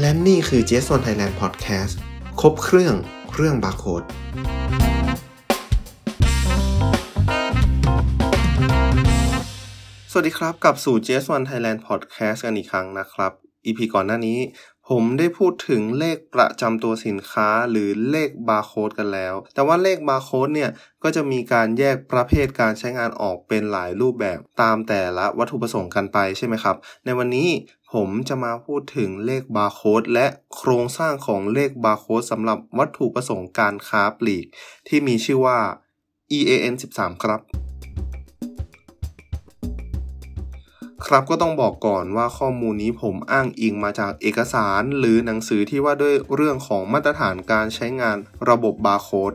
และนี่คือ GS1 Thailand Podcast ครบเครื่องเรื่องบาร์โค้ดสวัสดีครับ กลับสู่ GS1 Thailand Podcast กันอีกครั้งนะครับ EP ก่อนหน้านี้ ผมได้พูดถึงเลขประจำตัวสินค้าหรือเลขบาร์โค้ดกันแล้ว แต่ว่าเลขบาร์โค้ดเนี่ยก็จะมีการแยกประเภทการใช้งานออกเป็นหลายรูปแบบตามแต่ละวัตถุประสงค์กันไปใช่ไหมครับ ในวันนี้ผมจะมาพูดถึงเลขบาร์โค้ดและโครงสร้างของเลขบาร์โค้ดสำหรับวัตถุประสงค์การค้าปลีก ที่มีชื่อว่า EAN 13 ครับ ครับก็ต้องบอกก่อนว่าข้อมูลนี้ผมอ้างอิงมาจากเอกสาร หรือหนังสือที่ว่าด้วยเรื่องของมาตรฐานการใช้งานระบบบาร์โค้ด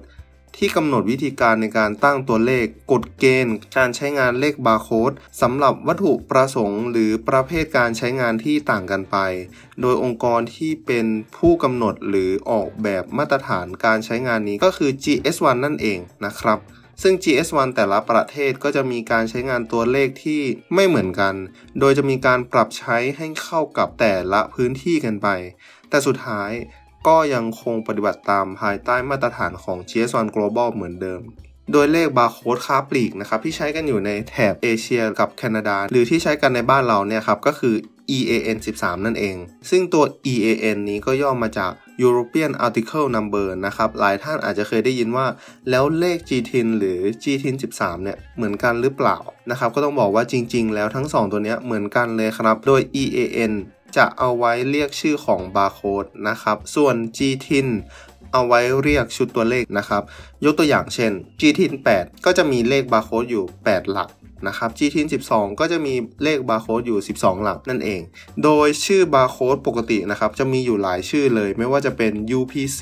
ที่กำหนดวิธีการในการตั้งตัวเลข กฎเกณฑ์ การใช้งานเลขบาร์โค้ดสำหรับวัตถุประสงค์ หรือประเภทการใช้งานที่ต่างกันไป โดยองค์กรที่เป็นผู้กำหนดหรือออกแบบมาตรฐานการใช้งานนี้ก็คือ GS1 นั่นเองนะครับ ซึ่ง GS1 แต่ละประเทศก็จะมีการใช้งานตัวเลขที่ไม่เหมือนกัน โดยจะมีการปรับใช้ให้เข้ากับแต่ละพื้นที่กันไป แต่สุดท้ายก็ยังคงปฏิบัติตามภายใต้มาตรฐานของ GS1 Global เหมือนเดิม โดยเลขบาร์โค้ดค้าปลีกนะครับที่ใช้กันอยู่ในแถบเอเชียกับแคนาดา หรือที่ใช้กันในบ้านเราเนี่ยครับก็คือ EAN 13 นั่นเอง ซึ่งตัว EAN นี้ก็ย่อมาจาก European Article Number นะครับ หลายท่านอาจจะเคยได้ยินว่า แล้วเลข GTIN หรือ GTIN 13 เนี่ย เหมือนกันหรือเปล่านะครับ ก็ต้องบอกว่าจริง ๆ แล้วทั้ง 2 ตัวนี้เหมือนกันเลยครับ โดย EAN จะเอาไว้เรียกชื่อของบาร์โค้ดนะครับ ส่วน GTIN เอาไว้เรียกชุดตัวเลขนะครับ ยกตัวอย่างเช่น GTIN 8 ก็จะมีเลขบาร์โค้ดอยู่ 8 หลักนะครับ GTIN 12 ก็จะมีเลขบาร์โค้ดอยู่ 12 หลักนั่นเอง โดยชื่อบาร์โค้ดปกตินะครับ จะมีอยู่หลายชื่อเลย ไม่ว่าจะเป็น UPC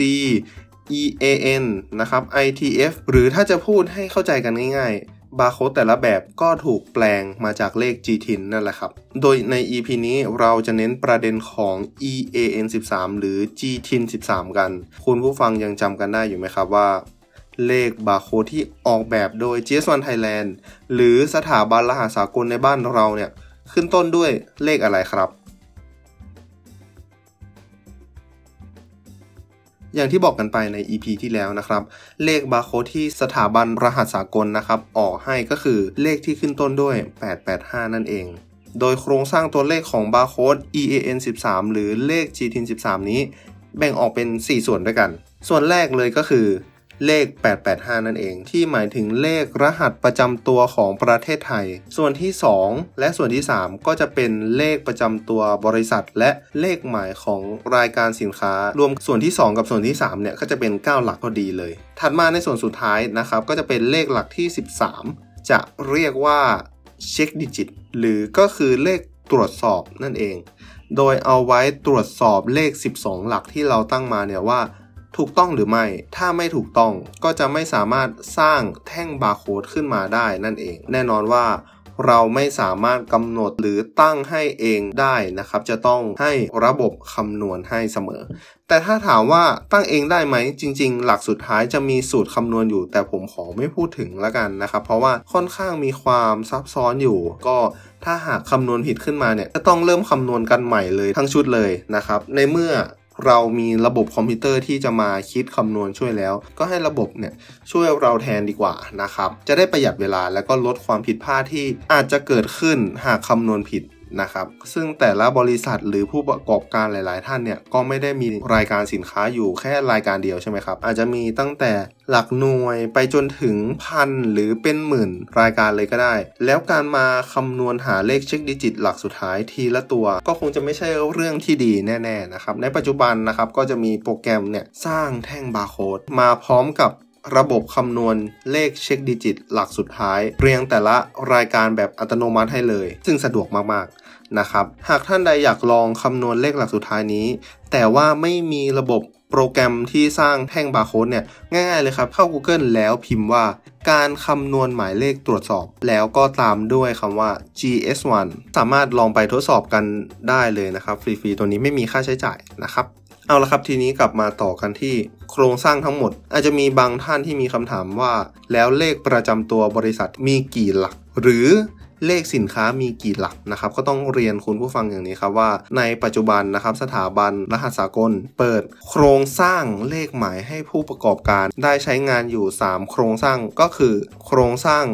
EAN นะครับ ITF หรือถ้าจะพูดให้เข้าใจกันง่ายๆ บาร์โค้ดแต่ละแบบก็ถูกแปลงมาจากเลข GTIN นั่นแหละครับ โดยใน EP นี้เราจะเน้นประเด็นของ EAN 13หรือ GTIN 13 กัน คุณผู้ฟังยังจำกันได้อยู่ไหมครับว่า เลขบาร์โค้ดที่ออกแบบโดย GS1 Thailand หรือสถาบันรหัสสากลในบ้านเราเนี่ย ขึ้นต้นด้วยเลขอะไรครับ อย่างที่บอกกันไปใน EP ที่แล้วนะครับ เลขบาร์โค้ดที่สถาบันรหัสสากลนะครับออกให้ก็คือเลขที่ขึ้นต้นด้วย 885 นั่นเอง โดยโครงสร้างตัวเลขของบาร์โค้ด EAN 13หรือเลข GTIN 13 นี้ แบ่งออกเป็น 4 ส่วนด้วยกัน ส่วนแรกเลยก็คือ เลข 885 นั่นเอง ที่หมายถึงเลขรหัสประจำตัวของประเทศไทย ส่วนที่ 2 และส่วนที่ 3 ก็จะเป็นเลขประจำตัวบริษัท และเลขหมายของรายการสินค้า รวมส่วนที่ 2 กับส่วนที่3เนี่ยก็จะเป็น 9 หลักพอดีเลย ถัดมาในส่วนสุดท้ายนะครับก็จะเป็นเลขหลักที่ 13 จะเรียกว่าเช็คดิจิตหรือก็คือเลขตรวจสอบนั่นเอง โดยเอาไว้ตรวจสอบเลข 12 หลักที่เราตั้งมาเนี่ยว่า ถูกต้องหรือไม่ ถ้าไม่ถูกต้องก็จะไม่สามารถสร้างแท่งบาร์โค้ดขึ้นมาได้นั่นเอง แน่นอนว่าเราไม่สามารถกำหนดหรือตั้งให้เองได้นะครับ จะต้องให้ระบบคำนวณให้เสมอ แต่ถ้าถามว่าตั้งเองได้ไหมจริง ๆ หลักสุดท้ายจะมีสูตรคำนวณอยู่ แต่ผมขอไม่พูดถึงแล้วกันนะครับ เพราะว่าค่อนข้างมีความซับซ้อนอยู่ ก็ถ้าหากคำนวณผิดขึ้นมาเนี่ยจะต้องเริ่มคำนวณกันใหม่เลยทั้งชุดเลยนะครับ ในเมื่อ เรามีระบบคอมพิวเตอร์ที่จะมาคิดคำนวณช่วยแล้ว ก็ให้ระบบเนี่ยช่วยเราแทนดีกว่านะครับ จะได้ประหยัดเวลาและก็ลดความผิดพลาดที่อาจจะเกิดขึ้นหากคำนวณผิด นะครับ ซึ่งแต่ละบริษัทหรือผู้ประกอบการหลาย ๆ ท่านเนี่ยก็ไม่ได้มีรายการสินค้าอยู่แค่รายการเดียวใช่ไหมครับ อาจจะมีตั้งแต่หลักหน่วยไปจนถึงพันหรือเป็นหมื่นรายการเลยก็ได้ แล้วการมาคำนวณหาเลข check digit หลักสุดท้ายทีละตัว ก็คงจะไม่ใช่เรื่องที่ดีแน่ ๆ นะครับ ในปัจจุบันนะครับก็จะมีโปรแกรมเนี่ยสร้างแท่งบาร์โค้ดมาพร้อมกับ ระบบคำนวณเลข check digit หลักสุดท้าย เรียงแต่ละรายการแบบอัตโนมัติให้เลย ซึ่งสะดวกมากๆนะครับ หากท่านใดอยากลองคำนวณเลขหลักสุดท้ายนี้ แต่ว่าไม่มีระบบโปรแกรมที่สร้างแท่งบาร์โค้ดเนี่ย ง่ายๆเลยครับ เข้า Google แล้วพิมพ์ว่า การคำนวณหมายเลขตรวจสอบ แล้วก็ตามด้วยคำว่า GS1 สามารถลองไปทดสอบกันได้เลยนะครับ ฟรี ๆ ตัวนี้ไม่มีค่าใช้จ่ายนะครับ เอาละครับทีนี้กลับมาต่อกันที่โครงสร้างทั้งหมด อาจจะมีบางท่านที่มีคำถามว่า แล้วเลขประจำตัวบริษัทมีกี่หลัก หรือเลขสินค้ามีกี่หลักนะครับก็ต้องเรียนคุณผู้ฟังอย่างนี้ครับว่า ในปัจจุบันนะครับสถาบันรหัสสากล เปิด โครงสร้างเลขหมายให้ผู้ประกอบการ ได้ใช้งานอยู่ 3 โครงสร้างก็คือ โครงสร้าง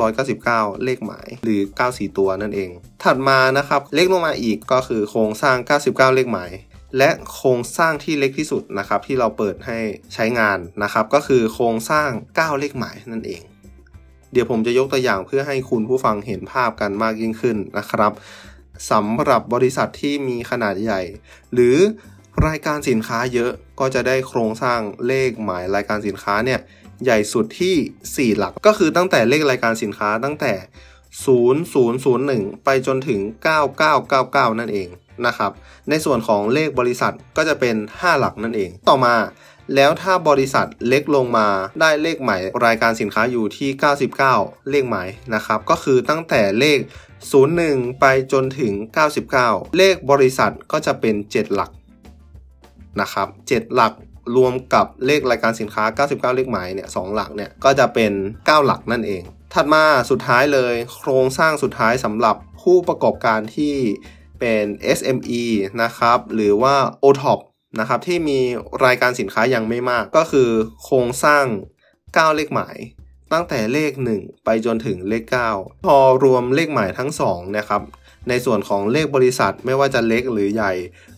9,999 เลขหมายหรือ 94 ตัวนั่นเอง ถัดมานะครับเลขลงมาอีกก็คือโครงสร้าง 99 เลขหมาย และโครงสร้างที่เล็กที่สุดนะครับที่เราเปิดให้ใช้งานนะครับ ก็คือโครงสร้าง 9 เลขหมายนั่นเอง เดี๋ยวผมจะยกตัวอย่างเพื่อให้คุณผู้ฟังเห็นภาพกันมากยิ่งขึ้นนะครับสำหรับบริษัทที่มีขนาดใหญ่ หรือรายการสินค้าเยอะก็จะได้โครงสร้างเลขหมายรายการสินค้าเนี่ยใหญ่สุดที่ 4 หลักก็คือตั้งแต่เลขรายการสินค้าตั้งแต่ 0001 ไปจนถึง 9999 นั่นเอง นะครับ ในส่วนของเลขบริษัทก็จะเป็น 5 หลักนั่นเอง ต่อมา แล้วถ้าบริษัทเล็กลงมาได้เลขหมายรายการสินค้าอยู่ที่ 99 เลขหมายนะครับ ก็คือตั้งแต่เลข 01 ไปจนถึง 99 เลขบริษัทก็จะเป็น 7 หลักนะครับ 7 หลักรวมกับเลขรายการสินค้า 99 เลขหมายเนี่ยสหลักเนี่ยก็จะเป็น 9 หลักนั่นเอง ถัดมาสุดท้ายเลย โครงสร้างสุดท้ายสำหรับผู้ประกอบการที่ เป็น SME นะครับ หรือว่า OTOP นะครับ ที่มีรายการสินค้ายังไม่มาก ก็คือโครงสร้าง 9 เลขหมาย ตั้งแต่เลข 1 ไปจนถึงเลข 9 พอรวมเลขหมายทั้ง2นะครับ ในส่วนของเลขบริษัทไม่ว่าจะเล็กหรือใหญ่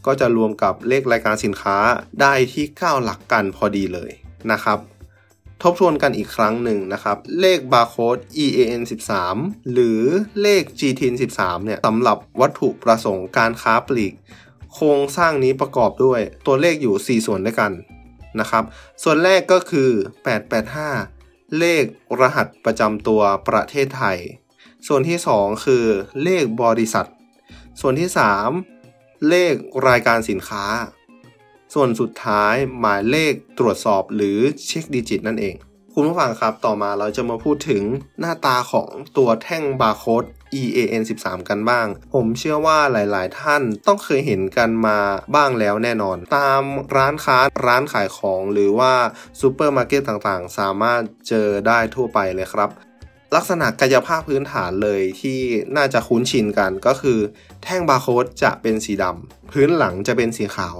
ก็จะรวมกับเลขรายการสินค้าได้ที่ 9 หลักกันพอดีเลยนะครับ ทบทวนกันอีกครั้งหนึ่งนะครับ เลขบาร์โค้ด EAN 13หรือเลข GTIN 13เนี่ยสำหรับวัตถุประสงค์การค้าปลีก โครงสร้างนี้ประกอบด้วยตัวเลขอยู่ 4 ส่วนด้วยกันนะครับ ส่วนแรกก็คือ 885 เลขรหัสประจำตัวประเทศไทย ส่วนที่ 2 คือเลขบริษัท ส่วนที่ 3 เลขรายการสินค้า ส่วนสุดท้ายหมายเลขตรวจสอบหรือcheck digit นั่นเอง คุณผู้ฟังครับต่อมาเราจะมาพูดถึงหน้าตาของตัวแท่งบาร์โค้ด EAN 13 กันบ้าง ผมเชื่อว่าหลาย ๆ ท่านต้องเคยเห็นกันมาบ้างแล้วแน่นอน ตามร้านค้าร้านขายของหรือว่าซูเปอร์มาร์เก็ตต่าง ๆ สามารถเจอได้ทั่วไปเลยครับ ลักษณะกายภาพพื้นฐานเลยที่น่าจะคุ้นชินกันก็คือ แท่งบาร์โค้ดจะเป็นสีดำพื้นหลังจะเป็นสีขาว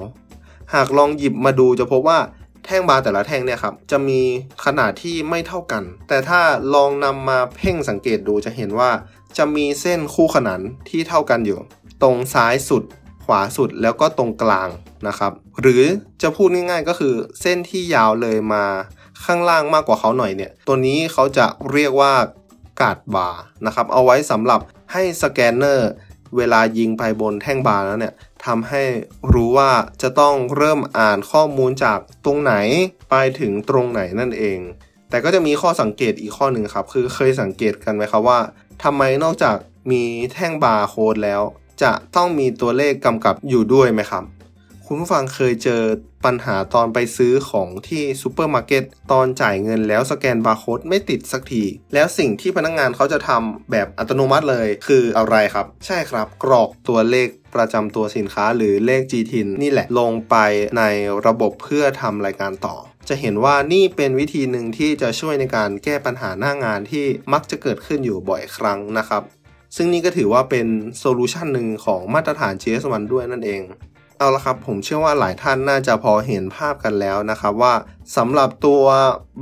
หากลองหยิบมาดูจะพบว่าแท่งบาร์แต่ละแท่งเนี่ยครับจะมีขนาดที่ไม่เท่ากัน แต่ถ้าลองนำมาเพ่งสังเกตดูจะเห็นว่า จะมีเส้นคู่ขนานที่เท่ากันอยู่ ตรงซ้ายสุด ขวาสุดแล้วก็ตรงกลางนะครับ หรือจะพูดง่ายๆก็คือเส้นที่ยาวเลยมาข้างล่างมากกว่าเขาหน่อยเนี่ย ตัวนี้เขาจะเรียกว่ากาดบาร์นะครับ เอาไว้สำหรับให้สแกนเนอร์เวลายิงไปบนแท่งบาร์แล้วเนี่ย ทำให้รู้ว่าจะต้องเริ่มอ่านข้อมูลจากตรงไหนไปถึงตรงไหนนั่นเอง แต่ก็จะมีข้อสังเกตอีกข้อหนึ่งครับ คือเคยสังเกตกันไหมครับว่าทำไมนอกจากมีแท่งบาร์โค้ดแล้ว จะต้องมีตัวเลขกำกับอยู่ด้วยไหมครับ คุณผู้ฟังเคยเจอปัญหาตอนไปซื้อของที่ซูเปอร์มาร์เก็ตตอนจ่ายเงินแล้วสแกนบาร์โค้ดไม่ติดสักที แล้วสิ่งที่พนักงงานเขาจะทำแบบอัตโนมัติเลยคืออะไรครับ ใช่ครับ กรอกตัวเลข ประจำตัวสินค้าหรือเลข GTIN นี่แหละลงไปในระบบเพื่อทำรายการต่อ จะเห็นว่านี่เป็นวิธีหนึ่งที่จะช่วยในการแก้ปัญหาหน้างานที่มักจะเกิดขึ้นอยู่บ่อยครั้งนะครับซึ่งนี่ก็ถือว่าเป็นโซลูชันหนึ่งของมาตรฐาน GS1 ด้วยนั่นเอง เอาละครับผมเชื่อว่าหลายท่านน่าจะพอเห็นภาพกันแล้วนะครับว่าสำหรับตัว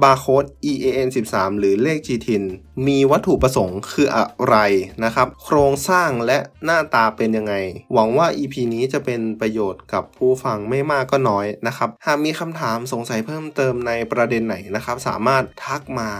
บาร์โค้ด EAN 13หรือเลข GTIN มีวัตถุประสงค์คืออะไรนะครับ โครงสร้างและหน้าตาเป็นยังไง หวังว่า EP นี้จะเป็นประโยชน์กับผู้ฟังไม่มากก็น้อยนะครับ หากมีคำถามสงสัยเพิ่มเติมในประเด็นไหนนะครับ สามารถทักมา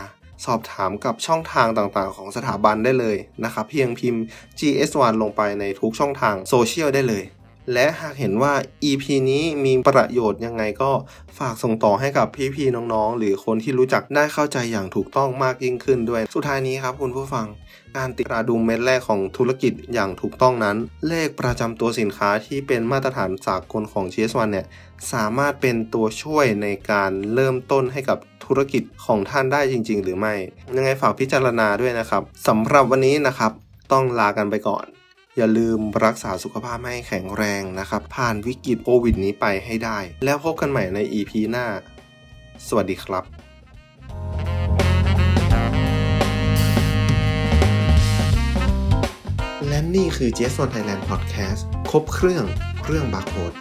สอบถามกับช่องทางต่างๆ ของสถาบันได้เลยนะครับ เพียงพิมพ์ GS1 ลงไปในทุกช่องทางโซเชียลได้เลย และหากเห็นว่า EP นี้มีประโยชน์ยังไงก็ฝากส่งต่อให้กับพี่ๆน้องๆ หรือคนที่รู้จักได้เข้าใจอย่างถูกต้องมากยิ่งขึ้นด้วย สุดท้ายนี้ครับคุณผู้ฟัง การติดราดูเม็ดแรกของธุรกิจอย่างถูกต้องนั้น เลขประจำตัวสินค้าที่เป็นมาตรฐานสากลของ GS1 เนี่ยสามารถเป็นตัวช่วยในการเริ่มต้นให้กับธุรกิจของท่านได้จริง ๆ หรือไม่ ยังไงฝากพิจารณาด้วยนะครับสำหรับวันนี้นะครับ ต้องลากันไปก่อน อย่าลืมรักษาสุขภาพให้แข็งแรงนะครับ ผ่านวิกฤตโควิดนี้ไปให้ได้ แล้วพบกันใหม่ใน EP หน้า สวัสดีครับและนี่คือ JS on Thailand Podcast ครบเครื่องเครื่องบาร์โค้ด